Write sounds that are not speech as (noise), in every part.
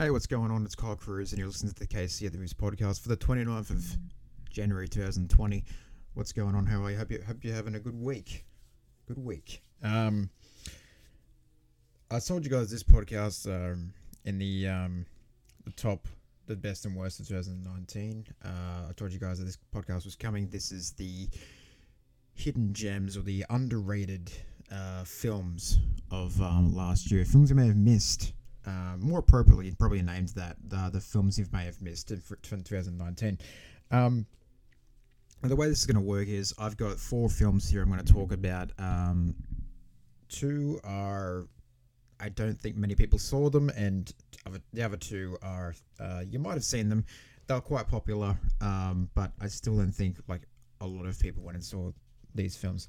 Hey, what's going on? It's Kyle Cruz, and you're listening to the KC at the Moves podcast for the 29th of January 2020. What's going on? How are you? Hope, you, hope you're having a good week. Good week. Um, I told you guys this podcast um, in the um, the top, the best and worst of 2019. Uh, I told you guys that this podcast was coming. This is the hidden gems or the underrated uh, films of um, last year. Films you may have missed. Uh, more appropriately, probably named that uh, the films you may have missed in, for, 2019. Um, the way this is going to work is I've got four films here I'm going to talk about. Um, two are I don't think many people saw them, and the other two are uh, you might have seen them. They're quite popular, um, but I still don't think like a lot of people went and saw these films.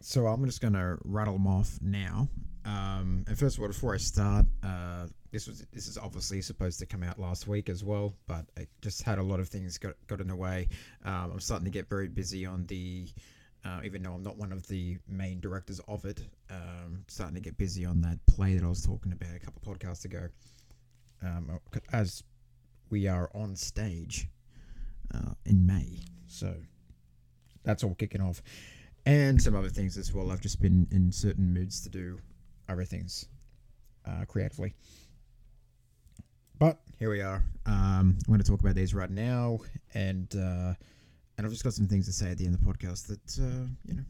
So I'm just going to rattle them off now. Um, and first of all, before I start, uh, this was this is obviously supposed to come out last week as well, but I just had a lot of things got got in the way. Um, I'm starting to get very busy on the, uh, even though I'm not one of the main directors of it. Um, starting to get busy on that play that I was talking about a couple podcasts ago. Um, as we are on stage uh, in May, so that's all kicking off, and some other things as well. I've just been in certain moods to do other things uh, creatively. But here we are. Um, I'm going to talk about these right now, and uh, and I've just got some things to say at the end of the podcast that uh, you know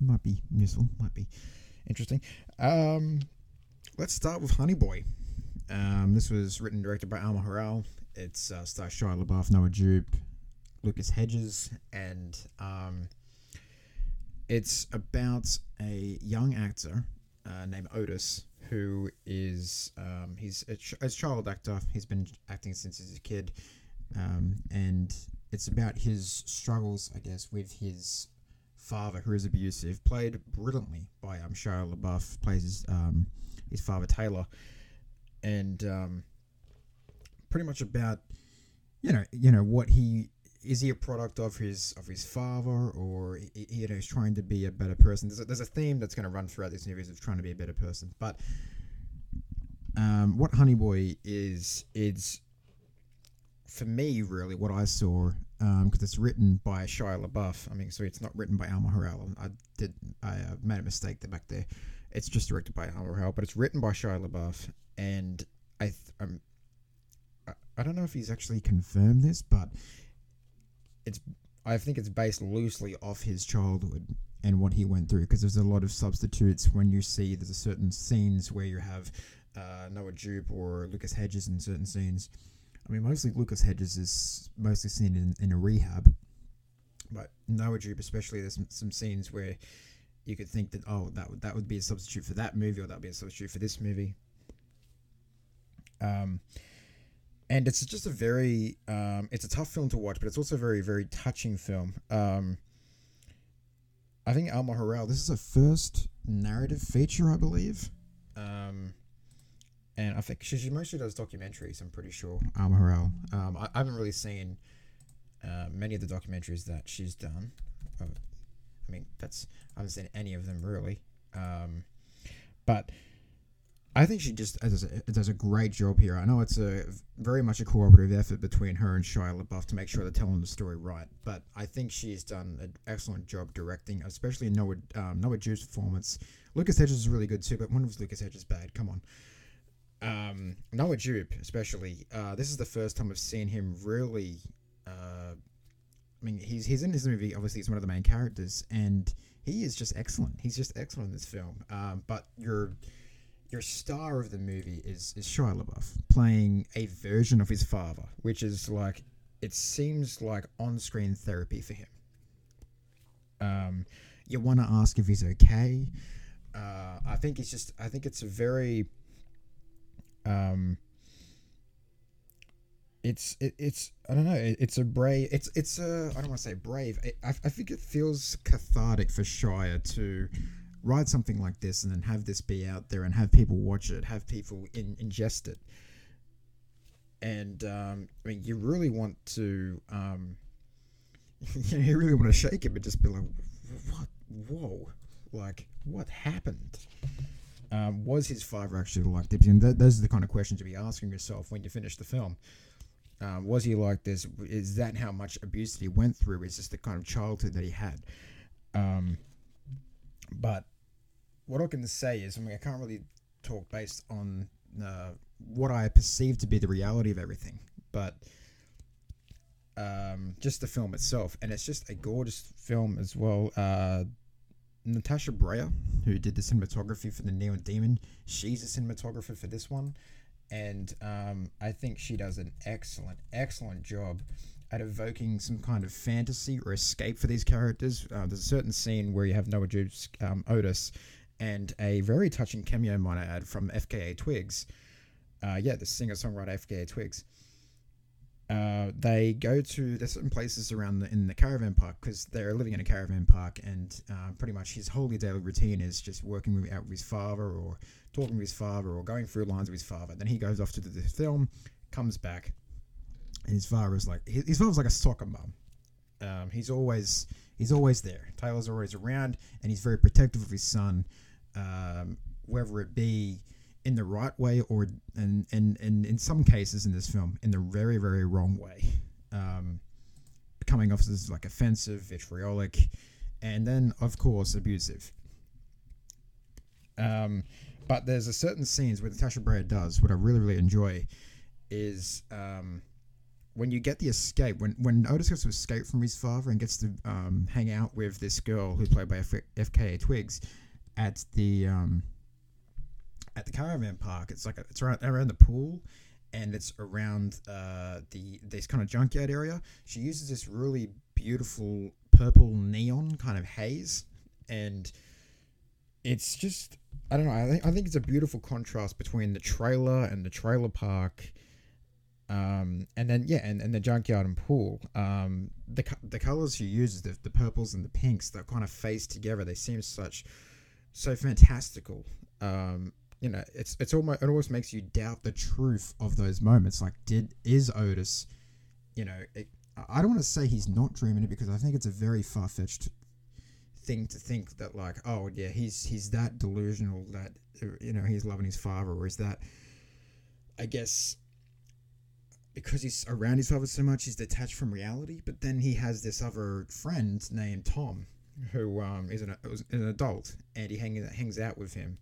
might be useful, might be interesting. Um, let's start with Honey Boy. Um, this was written and directed by Alma Har'el. It's uh, stars Shia LaBeouf, Noah Jupe, Lucas Hedges, and um, it's about a young actor uh, named Otis who is um, he's a, ch- a, child actor. He's been acting since he's a kid, um, and it's about his struggles, I guess, with his father who is abusive, played brilliantly by um, Shia LaBeouf, plays his um, his father Taylor, and um, pretty much about you know you know what he is he a product of his of his father or you know he's trying to be a better person? There's a, there's a theme that's going to run throughout this movie of trying to be a better person but um, what honey boy is is for me really what i saw because um, it's written by shia labeouf. I mean so it's not written by alma har'el i did i uh, made a mistake there back there. It's just directed by alma har'el but it's written by shia labeouf and i th- um, I don't know if he's actually confirmed this, but it's I think it's based loosely off his childhood and what he went through because there's a lot of substitutes when you see there's a certain scenes where you have uh, Noah Jupe or Lucas Hedges in certain scenes. I mean, mostly Lucas Hedges is mostly seen in, in a rehab, but Noah Jupe especially there's some, some scenes where you could think that oh that would that would be a substitute for that movie or that would be a substitute for this movie. Um, and it's just a very um, it's a tough film to watch, but it's also a very very touching film. Um, I think Alma Har'el. This is her first narrative feature, I believe. Um, and I think she, she mostly does documentaries. I'm pretty sure Alma Har'el. Um, I, I haven't really seen uh, many of the documentaries that she's done. Uh, I mean, that's I haven't seen any of them really. Um, but I think she just does a, does a great job here. I know it's a very much a cooperative effort between her and Shia LaBeouf to make sure they're telling the story right. But I think she's done an excellent job directing, especially Noah um, Noah Jupe's performance. Lucas Hedges is really good too, but when was Lucas Hedges bad? Come on. Um, Noah Jupe, especially. Uh, this is the first time I've seen him really. Uh, I mean, he's he's in this movie. Obviously, he's one of the main characters, and he is just excellent. He's just excellent in this film. Um, but you're your star of the movie is is Shia LaBeouf playing a version of his father, which is like it seems like on-screen therapy for him. Um, you want to ask if he's okay. Uh, I think it's just I think it's a very um it's it, it's I don't know it, it's a brave it's it's a I don't want to say brave I, I think it feels cathartic for Shia to write something like this and then have this be out there and have people watch it, have people in, ingest it. And um, I mean, you really want to, um, (laughs) you really want to shake it, but just be like, what? Whoa! Like, what happened? Um, was his father actually like this? And th- those are the kind of questions to be asking yourself when you finish the film. Um, was he like this? Is that how much abuse that he went through? Is this the kind of childhood that he had? Um, but what I can say is, I mean, I can't really talk based on uh, what I perceive to be the reality of everything, but um, just the film itself, and it's just a gorgeous film as well. Uh, Natasha Braier, who did the cinematography for the Neon Demon, she's a cinematographer for this one, and um, I think she does an excellent, excellent job at evoking some kind of fantasy or escape for these characters. Uh, there's a certain scene where you have Noah Jupe's um, Otis and a very touching cameo, might I add, from FKA Twigs. Uh, yeah, the singer songwriter FKA Twigs. Uh, they go to there's certain places around the, in the caravan park because they're living in a caravan park, and uh, pretty much his whole daily routine is just working with, out with his father or talking with his father or going through lines with his father. Then he goes off to the, the film, comes back, and his father is like his, father's like a soccer mom. Um, he's always he's always there. Taylor's always around, and he's very protective of his son, um, whether it be in the right way or and and and in some cases in this film in the very very wrong way um, coming off as like offensive vitriolic and then of course abusive um, but there's a certain scenes where Natasha Braier does what I really really enjoy is um, when you get the escape when when Otis gets to escape from his father and gets to um, hang out with this girl who's played by F- FKA Twigs at the um, at the caravan park. It's like a, it's around around the pool, and it's around uh, the this kind of junkyard area. She uses this really beautiful purple neon kind of haze, and it's just I don't know. I think I think it's a beautiful contrast between the trailer and the trailer park. Um, and then yeah, and, and the junkyard and pool. Um, the the colors she uses, the, the purples and the pinks, that kind of face together. They seem such so fantastical. Um, you know, it's it's almost it almost makes you doubt the truth of those moments. Like, did is Otis, you know, it, I don't want to say he's not dreaming it because I think it's a very far fetched thing to think that like, oh yeah, he's he's that delusional that you know he's loving his father, or is that, I guess, because he's around his father so much, he's detached from reality. But then he has this other friend named Tom, who um, is an, an adult, and he hang, hangs out with him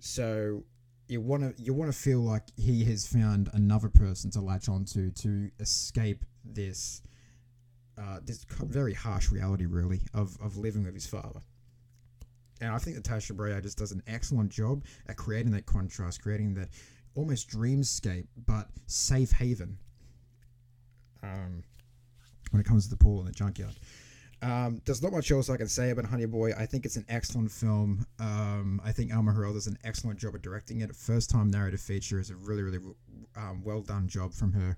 so you want to you want to feel like he has found another person to latch onto to escape this uh, this very harsh reality, really, of, of living with his father. And I think that Tasha Braier just does an excellent job at creating that contrast, creating that almost dreamscape, but safe haven um, when it comes to the pool and the junkyard. Um, there's not much else I can say about Honey Boy. I think it's an excellent film. Um, I think Alma Har'el does an excellent job of directing it. First time narrative feature is a really, really um, well done job from her.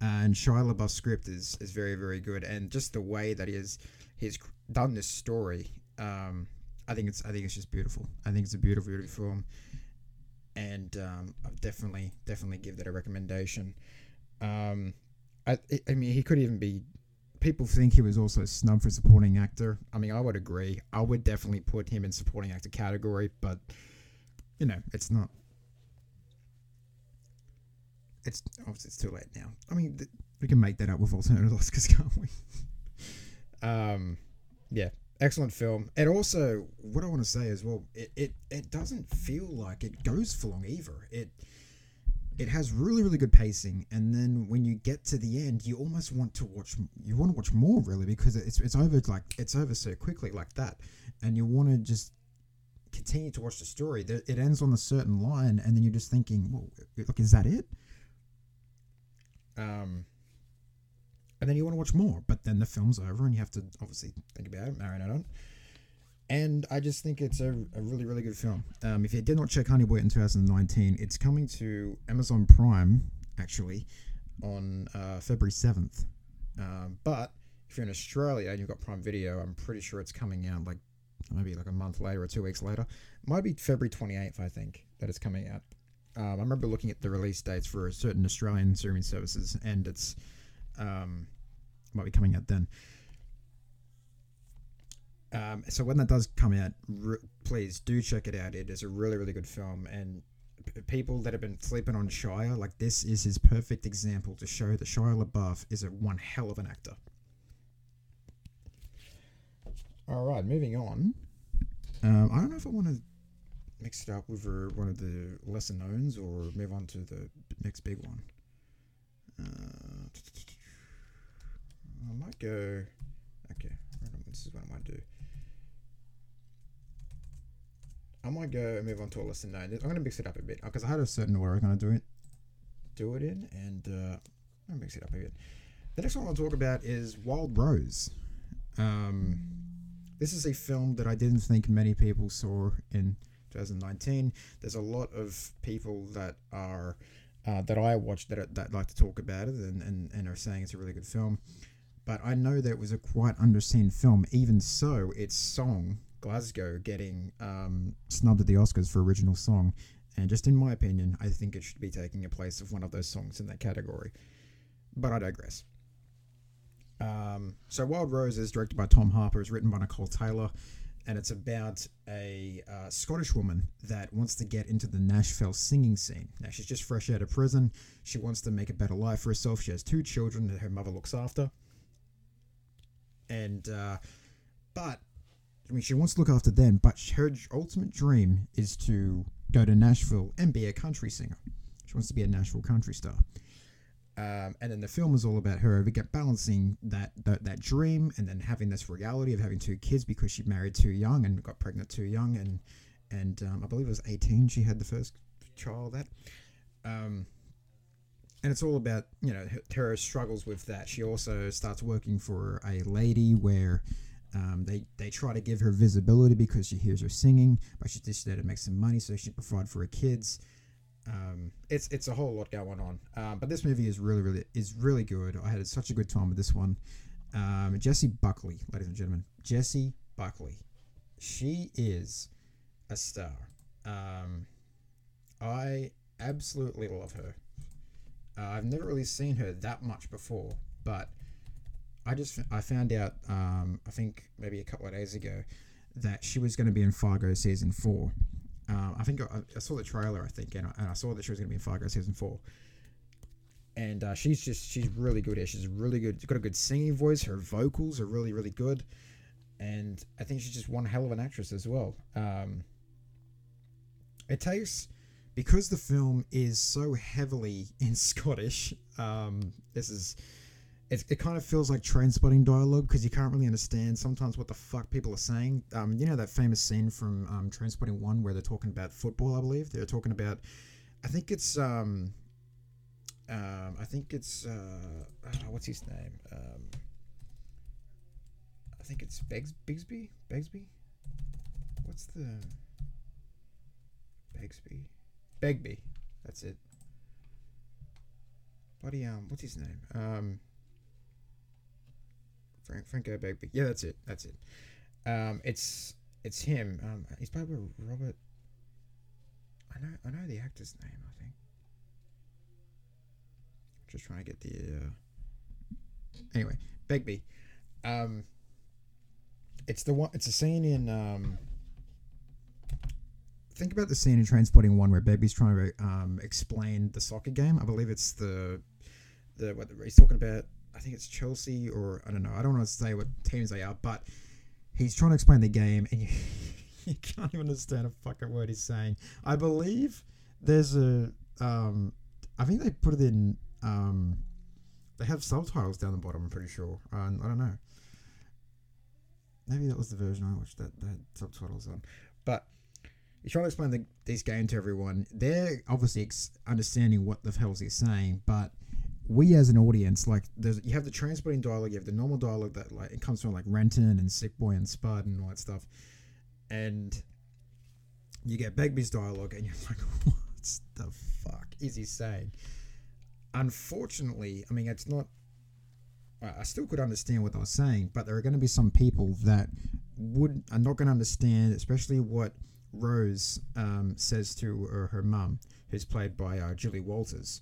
And Shia LaBeouf's script is, is very, very good. And just the way that he has he's done this story, um, I think it's I think it's just beautiful. I think it's a beautiful, beautiful film. And um, I definitely, definitely give that a recommendation. Um, I, I mean, he could even be people think he was also snubbed for supporting actor. I mean, I would agree. I would definitely put him in supporting actor category, but you know, it's not. It's obviously it's too late now. I mean, th- we can make that up with alternative (laughs) Oscars, can't we? um, yeah, excellent film. And also, what I want to say as well, it, it it doesn't feel like it goes for long either. It it has really really good pacing and then when you get to the end you almost want to watch you want to watch more really because it's, it's over like it's over so quickly like that and you want to just continue to watch the story. It ends on a certain line and then you're just thinking well look is that it? Um and then you want to watch more but then the film's over and you have to obviously think about it marinate on and I just think it's a, a really, really good film. Um, if you did not check Honey Boy in 2019, it's coming to Amazon Prime, actually, on uh, February 7th. Um, but if you're in Australia and you've got Prime Video, I'm pretty sure it's coming out like maybe like a month later or two weeks later. It might be February 28th, I think, that it's coming out. Um, I remember looking at the release dates for certain Australian streaming services, and it's um, might be coming out then Um, so when that does come out, re- please do check it out. It is a really, really good film, and p- people that have been sleeping on Shia, like this, is his perfect example to show that Shia LaBeouf is a one hell of an actor. All right, moving on. Um, I don't know if I want to mix it up with uh, one of the lesser knowns or move on to the next big one. Uh, I might go. Okay, this is what I might do. I might go and move on to a lesser known. I'm going to mix it up a bit because I had a certain order I'm going to do it, do it in, and uh, I'm to mix it up a bit. The next one I'll talk about is Wild Rose. Um, this is a film that I didn't think many people saw in 2019. There's a lot of people that are uh, that I watched that, that like to talk about it and, and, and are saying it's a really good film. But I know that it was a quite underseen film. Even so, its song Glasgow getting um, snubbed at the Oscars for original song, and just in my opinion, I think it should be taking a place of one of those songs in that category. But I digress. Um, so Wild Rose is directed by Tom Harper, is written by Nicole Taylor, and it's about a uh, Scottish woman that wants to get into the Nashville singing scene. Now she's just fresh out of prison. She wants to make a better life for herself. She has two children that her mother looks after, and uh, but I mean she wants to look after them. But her ultimate dream is to go to Nashville and be a country singer. She wants to be a Nashville country star. Um, and then the film is all about her balancing that, that that dream and then having this reality of having two kids because she married too young and got pregnant too young and and um, I believe it was 18 she had the first child that um, and it's all about you know her, her, struggles with that she also starts working for a lady where um, they they try to give her visibility because she hears her singing but she's just there to make some money so she can provide for her kids um, it's it's a whole lot going on. Um, but this movie is really really is really good. I had such a good time with this one. Um, Jessie Buckley, ladies and gentlemen, Jessie Buckley, she is a star. Um, I absolutely love her. Uh, I've never really seen her that much before, but I just I found out um, I think maybe a couple of days ago that she was going to be in Fargo season four. Um, I think I, I, saw the trailer, I think, and I, and I saw that she was going to be in Fargo season four. And uh, she's just she's really good here. She's really good. She's got a good singing voice. Her vocals are really really good, and I think she's just one hell of an actress as well. Um, it takes because the film is so heavily (laughs) in Scottish. Um, this is it, it kind of feels like Trainspotting dialogue because you can't really understand sometimes what the fuck people are saying. Um, you know that famous scene from um, Trainspotting One where they're talking about football, I believe. They're talking about, I think it's, um, um, I think it's, uh, uh, what's his name? Um, I think it's Begs Bigsby Begsby. What's the Begsby? Begbie. That's it. Buddy, um, what's his name? Um. Frank Franco Begbie. Yeah, that's it. That's it. Um, it's it's him. Um, he's played by Robert. I know I know the actor's name. I think. Just trying to get the. Uh... Anyway, Begbie. Um, it's the one. It's a scene in. Um, think about the scene in Trainspotting One where Begbie's trying to um, explain the soccer game. I believe it's the the what he's talking about I think it's Chelsea or I don't know. I don't want to say what teams they are, but he's trying to explain the game and you, (laughs) you can't even understand a fucking word he's saying. I believe there's a um I think they put it in um they have subtitles down the bottom, I'm pretty sure. Uh, I don't know. Maybe that was the version I watched that, that subtitles on. But he's trying to explain the, this game to everyone. They're obviously ex- understanding what the hell he's saying, but we as an audience, like there's you have the Trainspotting dialogue, you have the normal dialogue that like it comes from like Renton and Sick Boy and Spud and all that stuff, and you get Begbie's dialogue, and you're (laughs) like, what the fuck is he saying? Unfortunately, I mean, it's not. I still could understand what they were saying, but there are going to be some people that would are not going to understand, especially what Rose um, says to her, her mum, who's played by uh, Julie Walters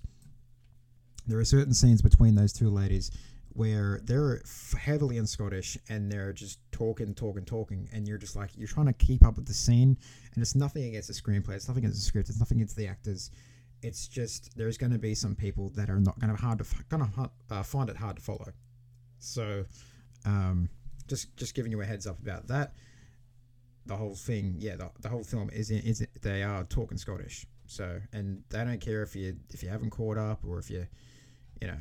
there are certain scenes between those two ladies where they're heavily in Scottish and they're just talking, talking, talking, and you're just like you're trying to keep up with the scene, and it's nothing against the screenplay, it's nothing against the script, it's nothing against the actors. It's just there's going to be some people that are not going to hard to going to uh, find it hard to follow. So, um, just just giving you a heads up about that. The whole thing, yeah, the, the whole film is in, is they are talking Scottish. So, and they don't care if you if you haven't caught up or if you, you know,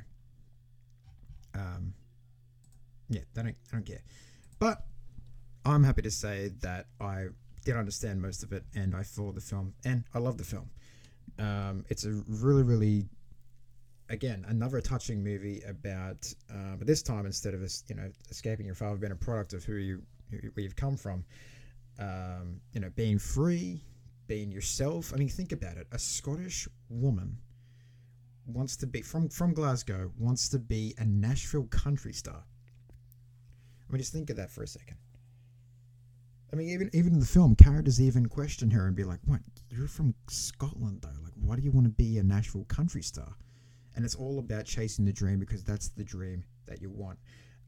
um, yeah, they don't, they don't care. But I'm happy to say that I did understand most of it and I saw the film and I love the film. Um, it's a really, really, again, another touching movie about, uh, but this time instead of you know escaping your father, being a product of who you where you've come from, um, you know, being free, being yourself. I mean, think about it. A Scottish woman wants to be from from Glasgow wants to be a Nashville country star. I mean, just think of that for a second. I mean, even even in the film, characters even question her and be like, "What? You're from Scotland, though. Like, why do you want to be a Nashville country star?" And it's all about chasing the dream because that's the dream that you want.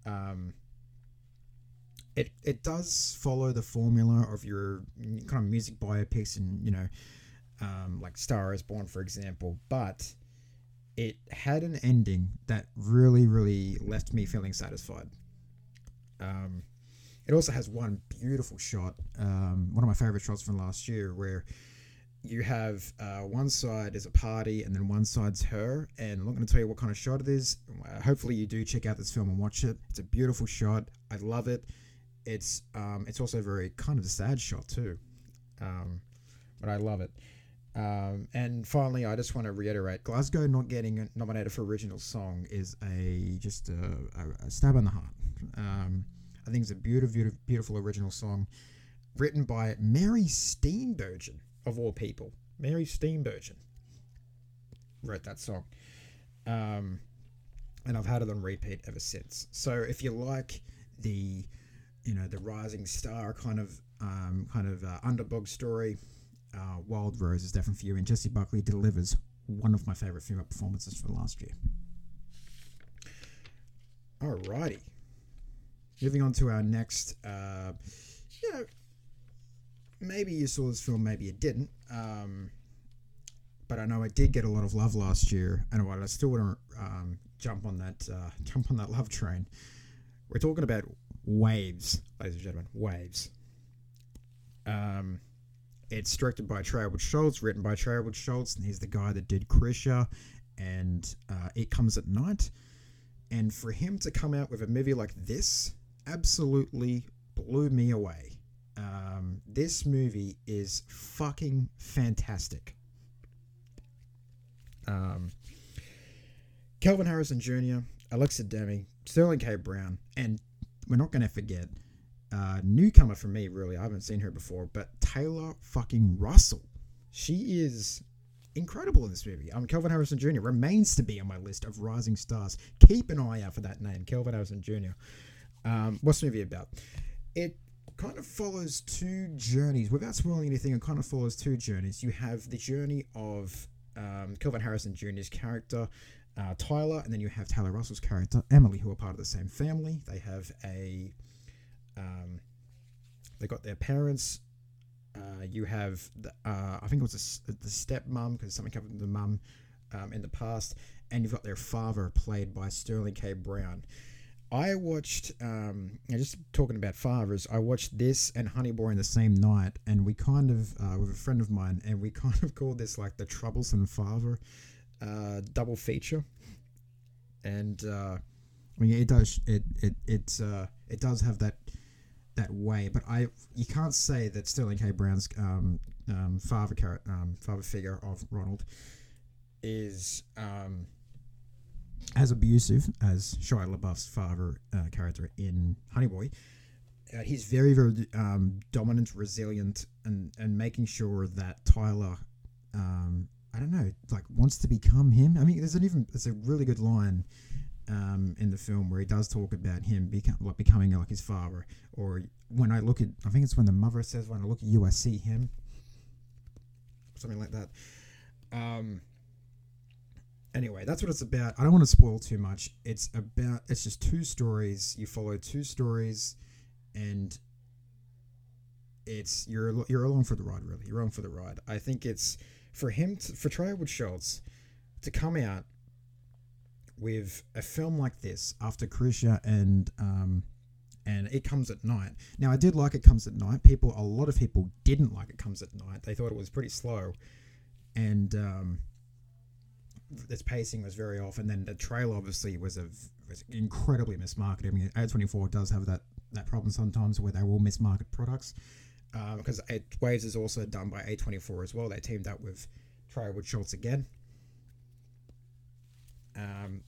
Um, it it does follow the formula of your kind of music biopics and you know, um, like Star is Born, for example, but it had an ending that really, really left me feeling satisfied. Um, it also has one beautiful shot, um, one of my favorite shots from last year, where you have uh, one side is a party and then one side's her. And I'm not going to tell you what kind of shot it is. Uh, hopefully, you do check out this film and watch it. It's a beautiful shot. I love it. It's um, it's also a very kind of a sad shot too, um, but I love it. Um, and finally, I just want to reiterate: Glasgow not getting nominated for original song is a just a, a stab in the heart. Um, I think it's a beautiful, beautiful, beautiful original song written by Mary Steenburgen of all people. Mary Steenburgen wrote that song, um, and I've had it on repeat ever since. So if you like the, you know, the rising star kind of um, kind of uh, underdog story uh, Wild Rose is definitely for you, and Jessie Buckley delivers one of my favorite female performances from last year. Alrighty. Moving on to our next, uh, you know, maybe you saw this film, maybe you didn't. Um, but I know it did get a lot of love last year, and I still want to um, jump on that, uh, (laughs) jump on that love train. We're talking about waves, ladies and gentlemen, waves. Um, it's directed by Trey Edward Shults, written by Trey Edward Shults, and he's the guy that did Krisha and uh, It Comes at Night. And for him to come out with a movie like this absolutely blew me away. Um, this movie is fucking fantastic. Um, Kelvin Harrison Jr., Alexa Demie, Sterling K. Brown, and we're not going to forget uh, newcomer for me, really. I haven't seen her before, but Taylor fucking Russell. She is incredible in this movie. Um, Kelvin Harrison Jr. remains to be on my list of rising stars. Keep an eye out for that name, Kelvin Harrison Jr. Um, what's the movie about? It kind of follows two journeys. Without spoiling anything, it kind of follows two journeys. You have the journey of um, Kelvin Harrison Jr.'s character, uh, Tyler, and then you have Taylor Russell's character, Emily, who are part of the same family. They have a um, they got their parents. Uh, you have, the, uh, I think it was a, the stepmom because something happened to the mum um, in the past, and you've got their father played by Sterling K. Brown. I watched, um, just talking about fathers, I watched this and Honey Boy in the same night, and we kind of, uh, with a friend of mine, and we (laughs) kind of called this like the Troublesome Father uh, double feature. And uh, I mean, it does, it, it, it, uh, it does have that that way. But I, you can't say that Sterling K. Brown's um, um, father um, father figure of Ronald is um, as abusive as Shia LaBeouf's father uh, character in Honey Boy. Uh, he's very, very um, dominant, resilient, and and making sure that Tyler, um, I don't know, like wants to become him. I mean, there's an even there's a really good line um, in the film where he does talk about him become, like becoming like his father, or when I look at, I think it's when the mother says, "When I look at you, I see him," something like that. Um, anyway, that's what it's about. I don't want to spoil too much. It's about it's just two stories. You follow two stories, and it's you're you're along for the ride. Really, you're along for the ride. I think it's for him to, for Trey Edward Shults to come out with a film like this after Krisha and um, and It Comes at Night. Now I did like It Comes at Night. People, a lot of people didn't like It Comes at Night. They thought it was pretty slow, and um, its pacing was very off. And then the trailer obviously was a was incredibly mismarketed. I mean, A24 does have that that problem sometimes where they will mismarket products. Because uh, Waves is also done by A24 as well. They teamed up with Trey Edward Shults again. Um,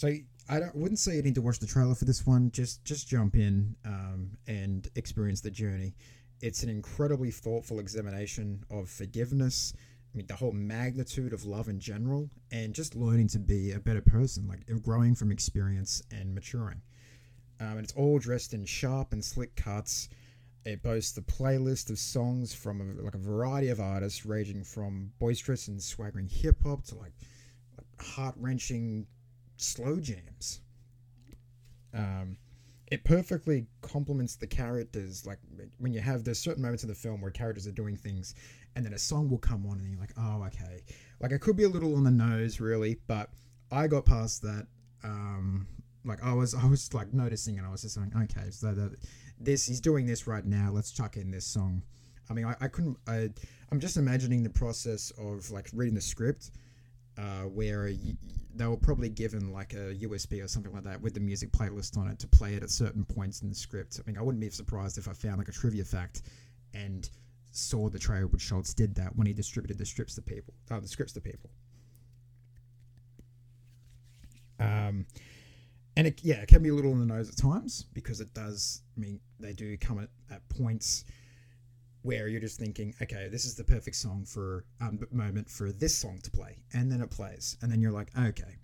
so I wouldn't say you need to watch the trailer for this one. Just just jump in um, and experience the journey. It's an incredibly thoughtful examination of forgiveness. I mean, the whole magnitude of love in general, and just learning to be a better person, like growing from experience and maturing. Um, and it's all dressed in sharp and slick cuts. It boasts a playlist of songs from a, like a variety of artists, ranging from boisterous and swaggering hip hop to like heart wrenching slow jams. Um, it perfectly complements the characters. Like when you have there's certain moments in the film where characters are doing things, and then a song will come on, and you're like, oh, okay. Like it could be a little on the nose, really, but I got past that. Um, like I was, I was like noticing, and I was just saying, okay, so that, this he's doing this right now. Let's chuck in this song. I mean, I, I couldn't. I, I'm just imagining the process of like reading the script uh, where they were probably given like a USB or something like that with the music playlist on it to play it at certain points in the script. I mean, I wouldn't be surprised if I found like a trivia fact and saw the trailer which Shults did that when he distributed the strips to people, uh, the scripts to people. Um, and it, yeah, it can be a little on the nose at times because it does. I mean, they do come at, at points where you're just thinking, okay, this is the perfect song for um, moment for this song to play, and then it plays, and then you're like, okay,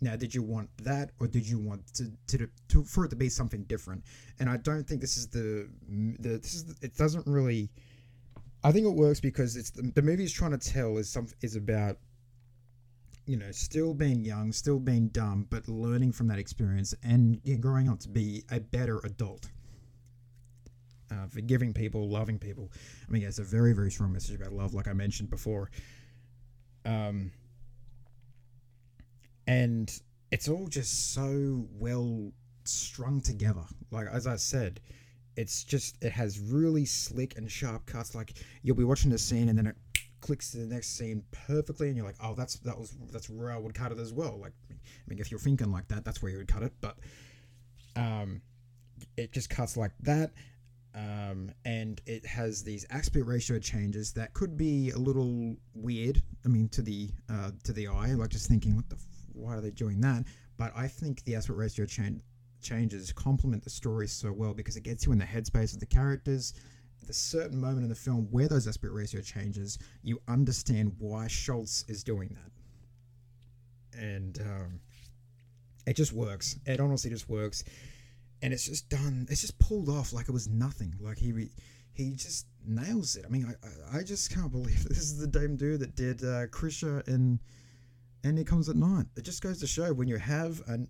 now did you want that, or did you want to, to, to for it to be something different? And I don't think this is the the this is the, it doesn't really. I think it works because it's the, the movie is trying to tell is some is about you know still being young, still being dumb, but learning from that experience and growing up to be a better adult uh, forgiving people, loving people. I mean, it's a very, very strong message about love, like I mentioned before. Um, and it's all just so well strung together. Like as I said, it's just it has really slick and sharp cuts. Like you'll be watching the scene and then it clicks to the next scene perfectly, and you're like, oh, that's that was that's where I would cut it as well. Like, I mean, if you're thinking like that, that's where you would cut it. But um, it just cuts like that um, and it has these aspect ratio changes that could be a little weird. I mean, to the uh, to the eye, like just thinking, what the, f- why are they doing that? But I think the aspect ratio change changes complement the story so well because it gets you in the headspace of the characters. At a certain moment in the film where those aspect ratio changes, you understand why Shults is doing that, and um, it just works. It honestly just works and it's just done. It's just pulled off like it was nothing. Like he he just nails it. I mean, I I just can't believe (laughs) this is the same dude that did uh, Krisha and and it comes at night. It just goes to show when you have an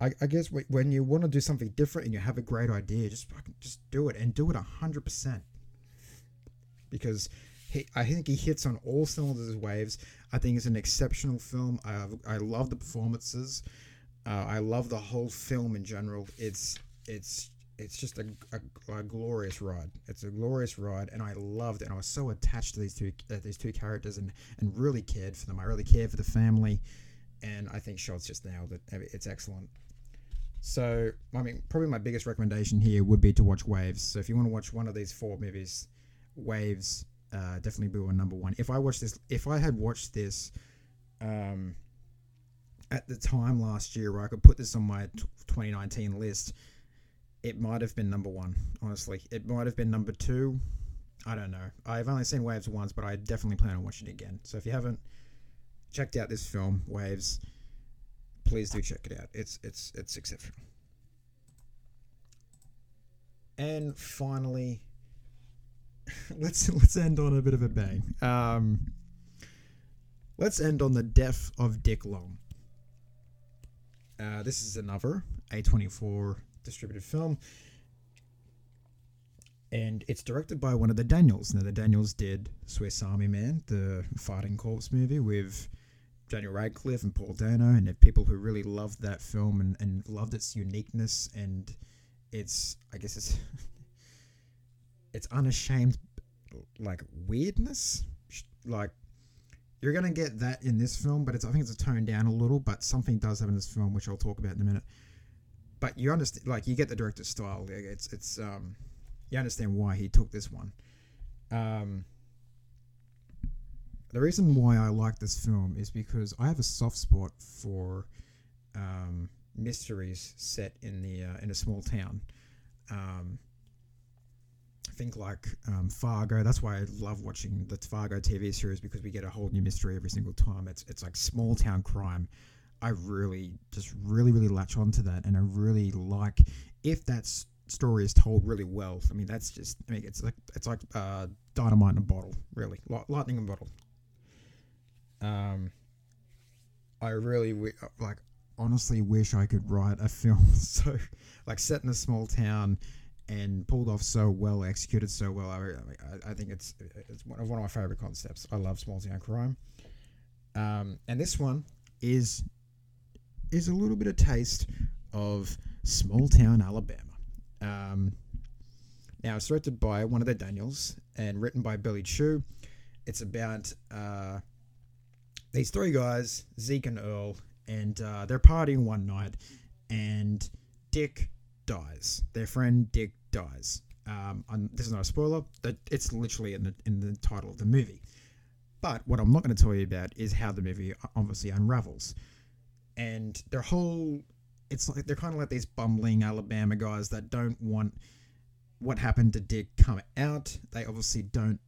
I, I guess when you want to do something different and you have a great idea, just fucking just do it and do it hundred percent. Because he, I think he hits on all cylinders. Waves. I think it's an exceptional film. I I love the performances. Uh, I love the whole film in general. It's it's it's just a, a, a, glorious ride. It's a glorious ride, and I loved it. And I was so attached to these two uh, these two characters, and and really cared for them. I really cared for the family, and I think Shults just nailed it. It's excellent. So, I mean, probably my biggest recommendation here would be to watch Waves. So, if you want to watch one of these four movies, Waves uh, definitely be on number one. If I watched this, if I had watched this, um, at the time last year where I could put this on my 2019 list, it might have been number one, honestly. It might have been number two. I don't know. I've only seen Waves once, but I definitely plan on watching it again. So if you haven't checked out this film, Waves, please do check it out. It's it's it's exceptional. And finally, (laughs) let's let's end on a bit of a bang. Um, let's end on the death of Dick Long. Uh, this is another A24 distributed film. And it's directed by one of the Daniels. Now, the Daniels did Swiss Army Man, the fighting corpse movie with Daniel Radcliffe and Paul Dano, and if people who really loved that film and, and loved its uniqueness and its, I guess it's, (laughs) it's unashamed, like weirdness. Like you're gonna get that in this film, but it's I think it's a toned down a little, but something does happen in this film, which I'll talk about in a minute. But you understand, like you get the director's style. It's it's um, you understand why he took this one. Um, the reason why I like this film is because I have a soft spot for um, mysteries set in the uh, in a small town. Um, think like um, Fargo. That's why I love watching the Fargo TV series because we get a whole new mystery every single time. It's it's like small town crime. I really just really really latch onto that, and I really like if that story is told really well. I mean, that's just I mean it's like it's like uh, dynamite in a bottle, really lightning in a bottle. Um, I really like honestly wish I could write a (laughs) film so like set in a small town and pulled off so well, executed so well. I, I, I think it's it's one of, one of my favorite concepts. I love small town crime, um, and this one is is a little bit of taste of small town Alabama. Um, now it's directed by one of the Daniels and written by Billy Chew. It's about uh, these three guys, Zeke and Earl, and uh, they're partying one night, and Dick dies. Their friend Dick dies. Um, this is not a spoiler. It's literally in the in the title of the movie. But what I'm not going to tell you about is how the movie obviously unravels, and their whole. It's like they're kind of like these bumbling Alabama guys that don't want what happened to Dick come out. They obviously don't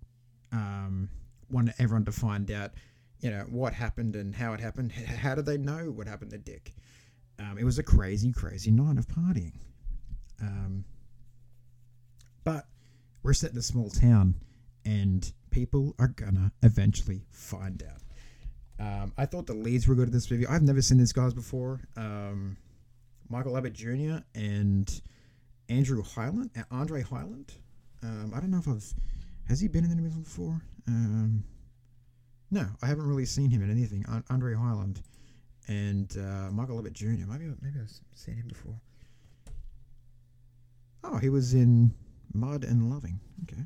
um, want everyone to find out, you know, what happened and how it happened. How do they know what happened to Dick? Um, it was a crazy, crazy night of partying. Um, but we're set in a small town, and people are gonna eventually find out. Um, I thought the leads were good in this movie. I've never seen these guys before. Um, Michael Abbott Jr. and Andrew Hyland, uh, Andre Hyland. Um, I don't know if I've has he been in any anything before. Um, no, I haven't really seen him in anything. Andre Hyland and uh, Michael Abbott Jr. Maybe maybe I've seen him before. Oh, he was in Mud and Loving. Okay.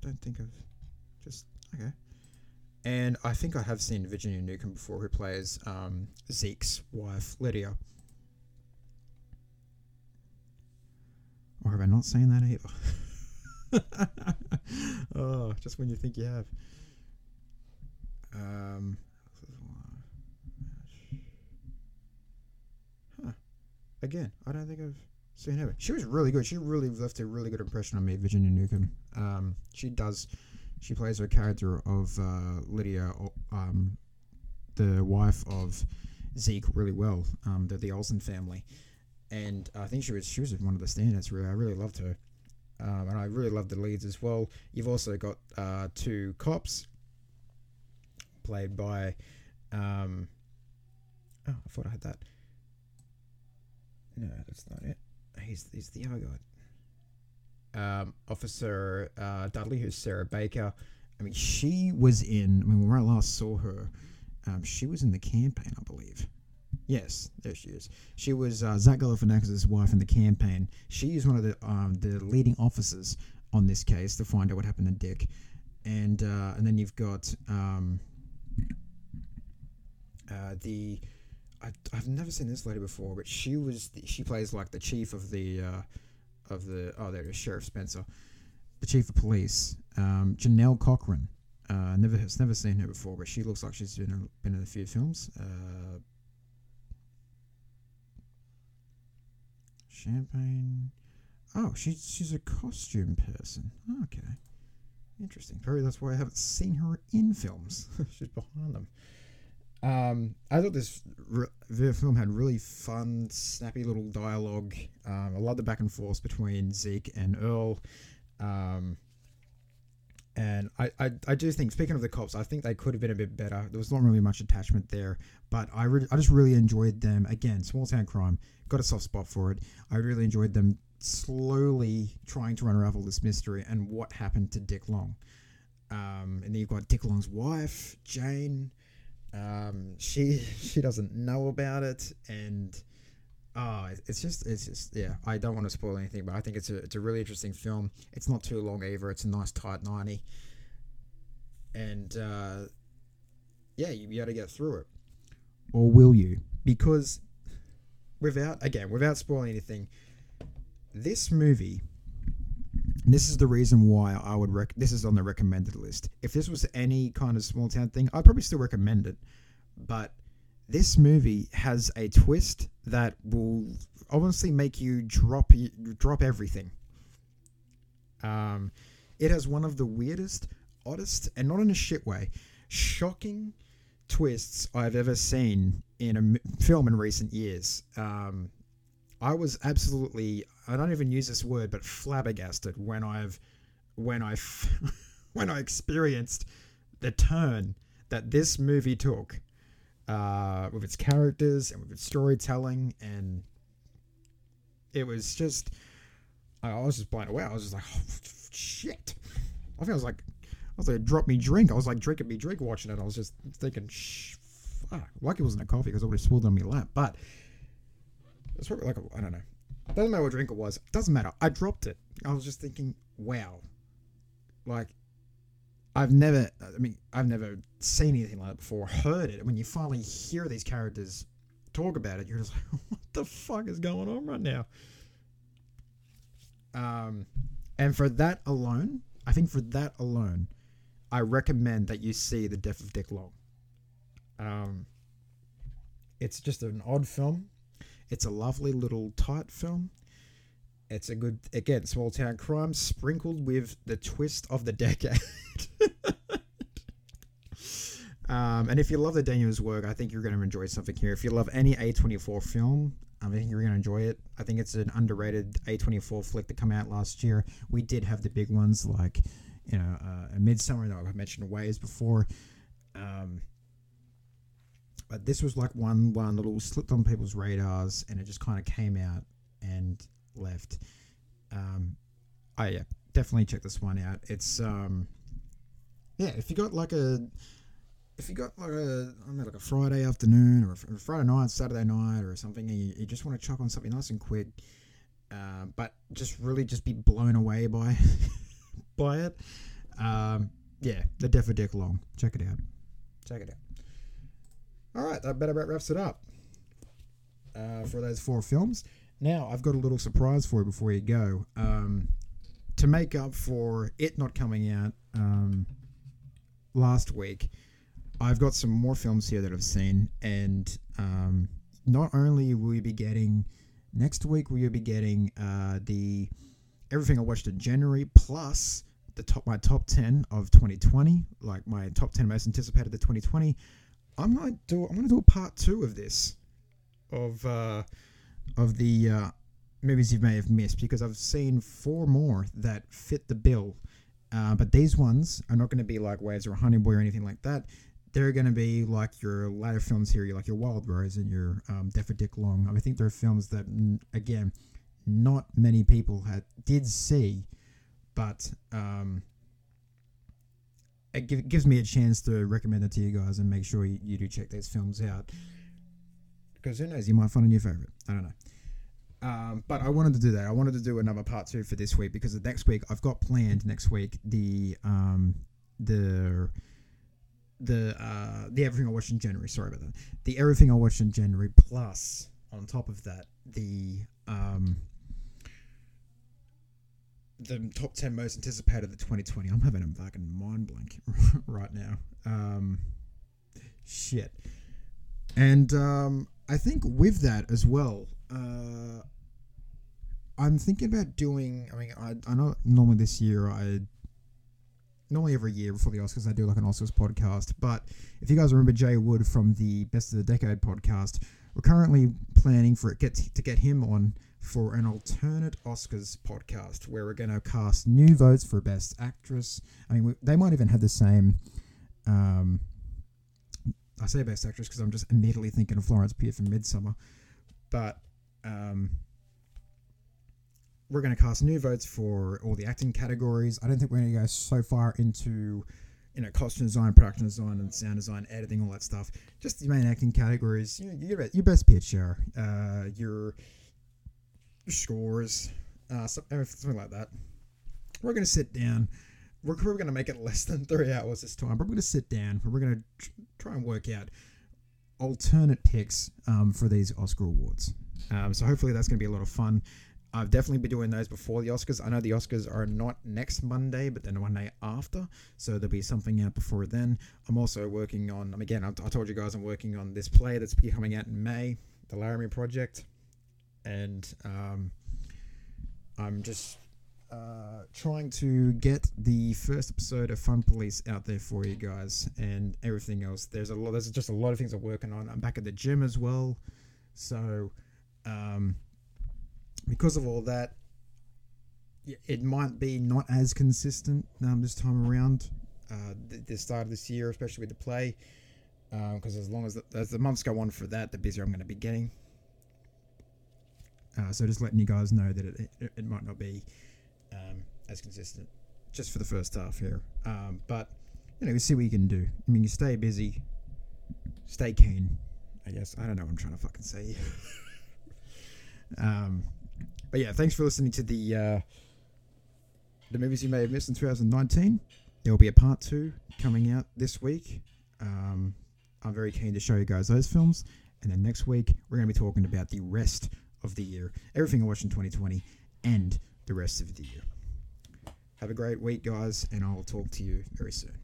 Don't think of just okay. And I think I have seen Virginia Newcomb before, who plays um, Zeke's wife, Lydia. Or have I not seen that either? (laughs) oh, just when you think you have. Um, huh. Again, I don't think I've so anyway, she was really good. She really left a really good impression on me, Virginia Newcomb. Um, she does, she plays her character of uh, Lydia, um, the wife of Zeke, really well. Um, the the Olsen family, and I think she was she was one of the standouts. Really, I really loved her, um, and I really loved the leads as well. You've also got uh, two cops, played by. Um, oh, I thought I had that. No, that's not it he's, he's the other guy. Um, Officer uh, Dudley, who's Sarah Baker. I mean, she was in. I mean, when I last saw her, um, she was in the campaign, I believe. Yes, there she is. She was uh, Zach Galifianakis' wife in the campaign. She is one of the um, the leading officers on this case to find out what happened to Dick, and uh, and then you've got um, uh, the I, I've never seen this lady before, but she was the, she plays like the chief of the uh, of the oh there it is Sheriff Spencer, the chief of police, um, Janelle Cochrane. Uh, never has never seen her before, but she looks like she's been in, been in a few films. Uh, Champagne. Oh, she's she's a costume person. Okay, interesting. Probably that's why I haven't seen her in films. (laughs) she's behind them. Um, I thought this re- film had really fun, snappy little dialogue. Um, I love the back and forth between Zeke and Earl. Um, And I, I, I do think, speaking of the cops, I think they could have been a bit better. There was not really much attachment there, but I, re- I just really enjoyed them. Again, small town crime, got a soft spot for it. I really enjoyed them slowly trying to unravel this mystery and what happened to Dick Long. Um, and then you've got Dick Long's wife, Jane. Um, she (laughs) she doesn't know about it, and oh, it's just it's just yeah. I don't want to spoil anything, but I think it's a it's a really interesting film. It's not too long either. It's a nice tight ninety, and uh, yeah, you be able to get through it. Or will you? Because without again without spoiling anything, this movie this is the reason why I would rec. This is on the recommended list. If this was any kind of small town thing, I'd probably still recommend it. But this movie has a twist that will honestly make you drop drop everything. Um, it has one of the weirdest, oddest, and not in a shit way, shocking twists I've ever seen in a film in recent years. Um, I was absolutely I don't even use this word, but flabbergasted when I've when I (laughs) when I experienced the turn that this movie took uh, with its characters and with its storytelling, and it was just I was just blown away. I was just like, oh, shit. I think I was like, I was like, drop me drink. I was like drinking me drink watching it. I was just thinking, Shh, fuck. Lucky it wasn't a coffee because I would have on my lap. But it's probably like I don't know. Doesn't matter what drink it was. Doesn't matter. I dropped it. I was just thinking, wow. Like, I've never. I mean, I've never seen anything like that before. Heard it. When you finally hear these characters talk about it, you're just like, (laughs) what the fuck is going on right now? Um, and for that alone, I think for that alone, I recommend that you see the Death of Dick Long. Um, it's just an odd film. It's a lovely little tight film. It's a good, again, small town crime sprinkled with the twist of the (laughs) decade. um, and if you love the Daniels work, I think you're going to enjoy something here. If you love any A24 film, I think you're going to enjoy it. I think it's an underrated A24 flick that come out last year. We did have the big ones like, you know, uh, a Midsommar that I mentioned ways before. Um, but this was like one one little slipped on people's radars, and it just kind of came out and left. Um, oh yeah, definitely check this one out. It's um, yeah, if you got like a if you got like a I don't know, like a Friday afternoon or a Friday night, Saturday night, or something, and you, you just want to chuck on something nice and quick, uh, but just really just be blown away by (laughs) by it. Um, yeah, the Death of Dick Long. Check it out. Check it out. All right, that better about wraps it up uh, for those four films. Now, I've got a little surprise for you before you go. Um, to make up for it not coming out um, last week, I've got some more films here that I've seen, and um, not only will you be getting next week, will you be getting uh, the everything I watched in January plus the top my top ten of 2020, like my top ten most anticipated of 2020. I'm gonna do I'm gonna do a part two of this, of uh, of the uh, movies you may have missed because I've seen four more that fit the bill. Uh, but these ones are not going to be like Waves or Honey Boy or anything like that. They're going to be like your latter films here, like your Wild Rose and your um, Death Dick Long. I think they're films that, again, not many people had did see, but um, it give, gives me a chance to recommend it to you guys and make sure you, you do check these films out. Because who knows, you might find a new favorite. I don't know. Um, but I wanted to do that. I wanted to do another part two for this week because the next week I've got planned next week the um, the the uh, the everything I watched in January. Sorry about that. The everything I watched in January plus on top of that the um, the top 10 most anticipated of the 2020. I'm having a fucking mind blank (laughs) right now. Um, shit. And um, I think with that as well, uh, I'm thinking about doing. I mean, I, I know normally this year I normally every year before the Oscars I do like an Oscars podcast. But if you guys remember Jay Wood from the Best of the Decade podcast, we're currently planning for it get to get him on for an alternate Oscars podcast where we're going to cast new votes for Best Actress. I mean, we, they might even have the same. Um, I say Best Actress because I'm just immediately thinking of Florence Pugh from Midsommar, but um, we're going to cast new votes for all the acting categories. I don't think we're going to go so far into you know costume design, production design, and sound design, editing, all that stuff. Just the main acting categories. You your, your best picture, uh, your scores, uh, something like that. We're going to sit down. We're, going to make it less than three hours this time, but we're going to sit down we're going to try and work out alternate picks um, for these Oscar awards. Um, so hopefully that's going to be a lot of fun. I've definitely been doing those before the Oscars. I know the Oscars are not next Monday, but then the Monday after. So there'll be something out before then. I'm also working on, again, I told you guys I'm working on this play that's coming out in May, the Laramie Project. And um, I'm just uh, trying to get the first episode of Fun Police out there for you guys and everything else. There's a lot, there's just a lot of things I'm working on. I'm back at the gym as well. So, um, because of all that, it might be not as consistent um, this time around. Uh, the, the start of this year, especially with the play, because uh, as long as the, as the months go on for that, the busier I'm going to be getting. Uh, so just letting you guys know that it, it, it might not be um, as consistent just for the first half here. Um, but you know, we see what you can do. I mean, you stay busy, stay keen. I guess I don't know what I'm trying to fucking say. (laughs) um, but yeah, thanks for listening to the uh, the movies you may have missed in 2019. There will be a part two coming out this week. Um, I'm very keen to show you guys those films, and then next week we're going to be talking about the rest of the year, everything I watched in 2020, and the rest of the year. Have a great week, guys, and I'll talk to you very soon.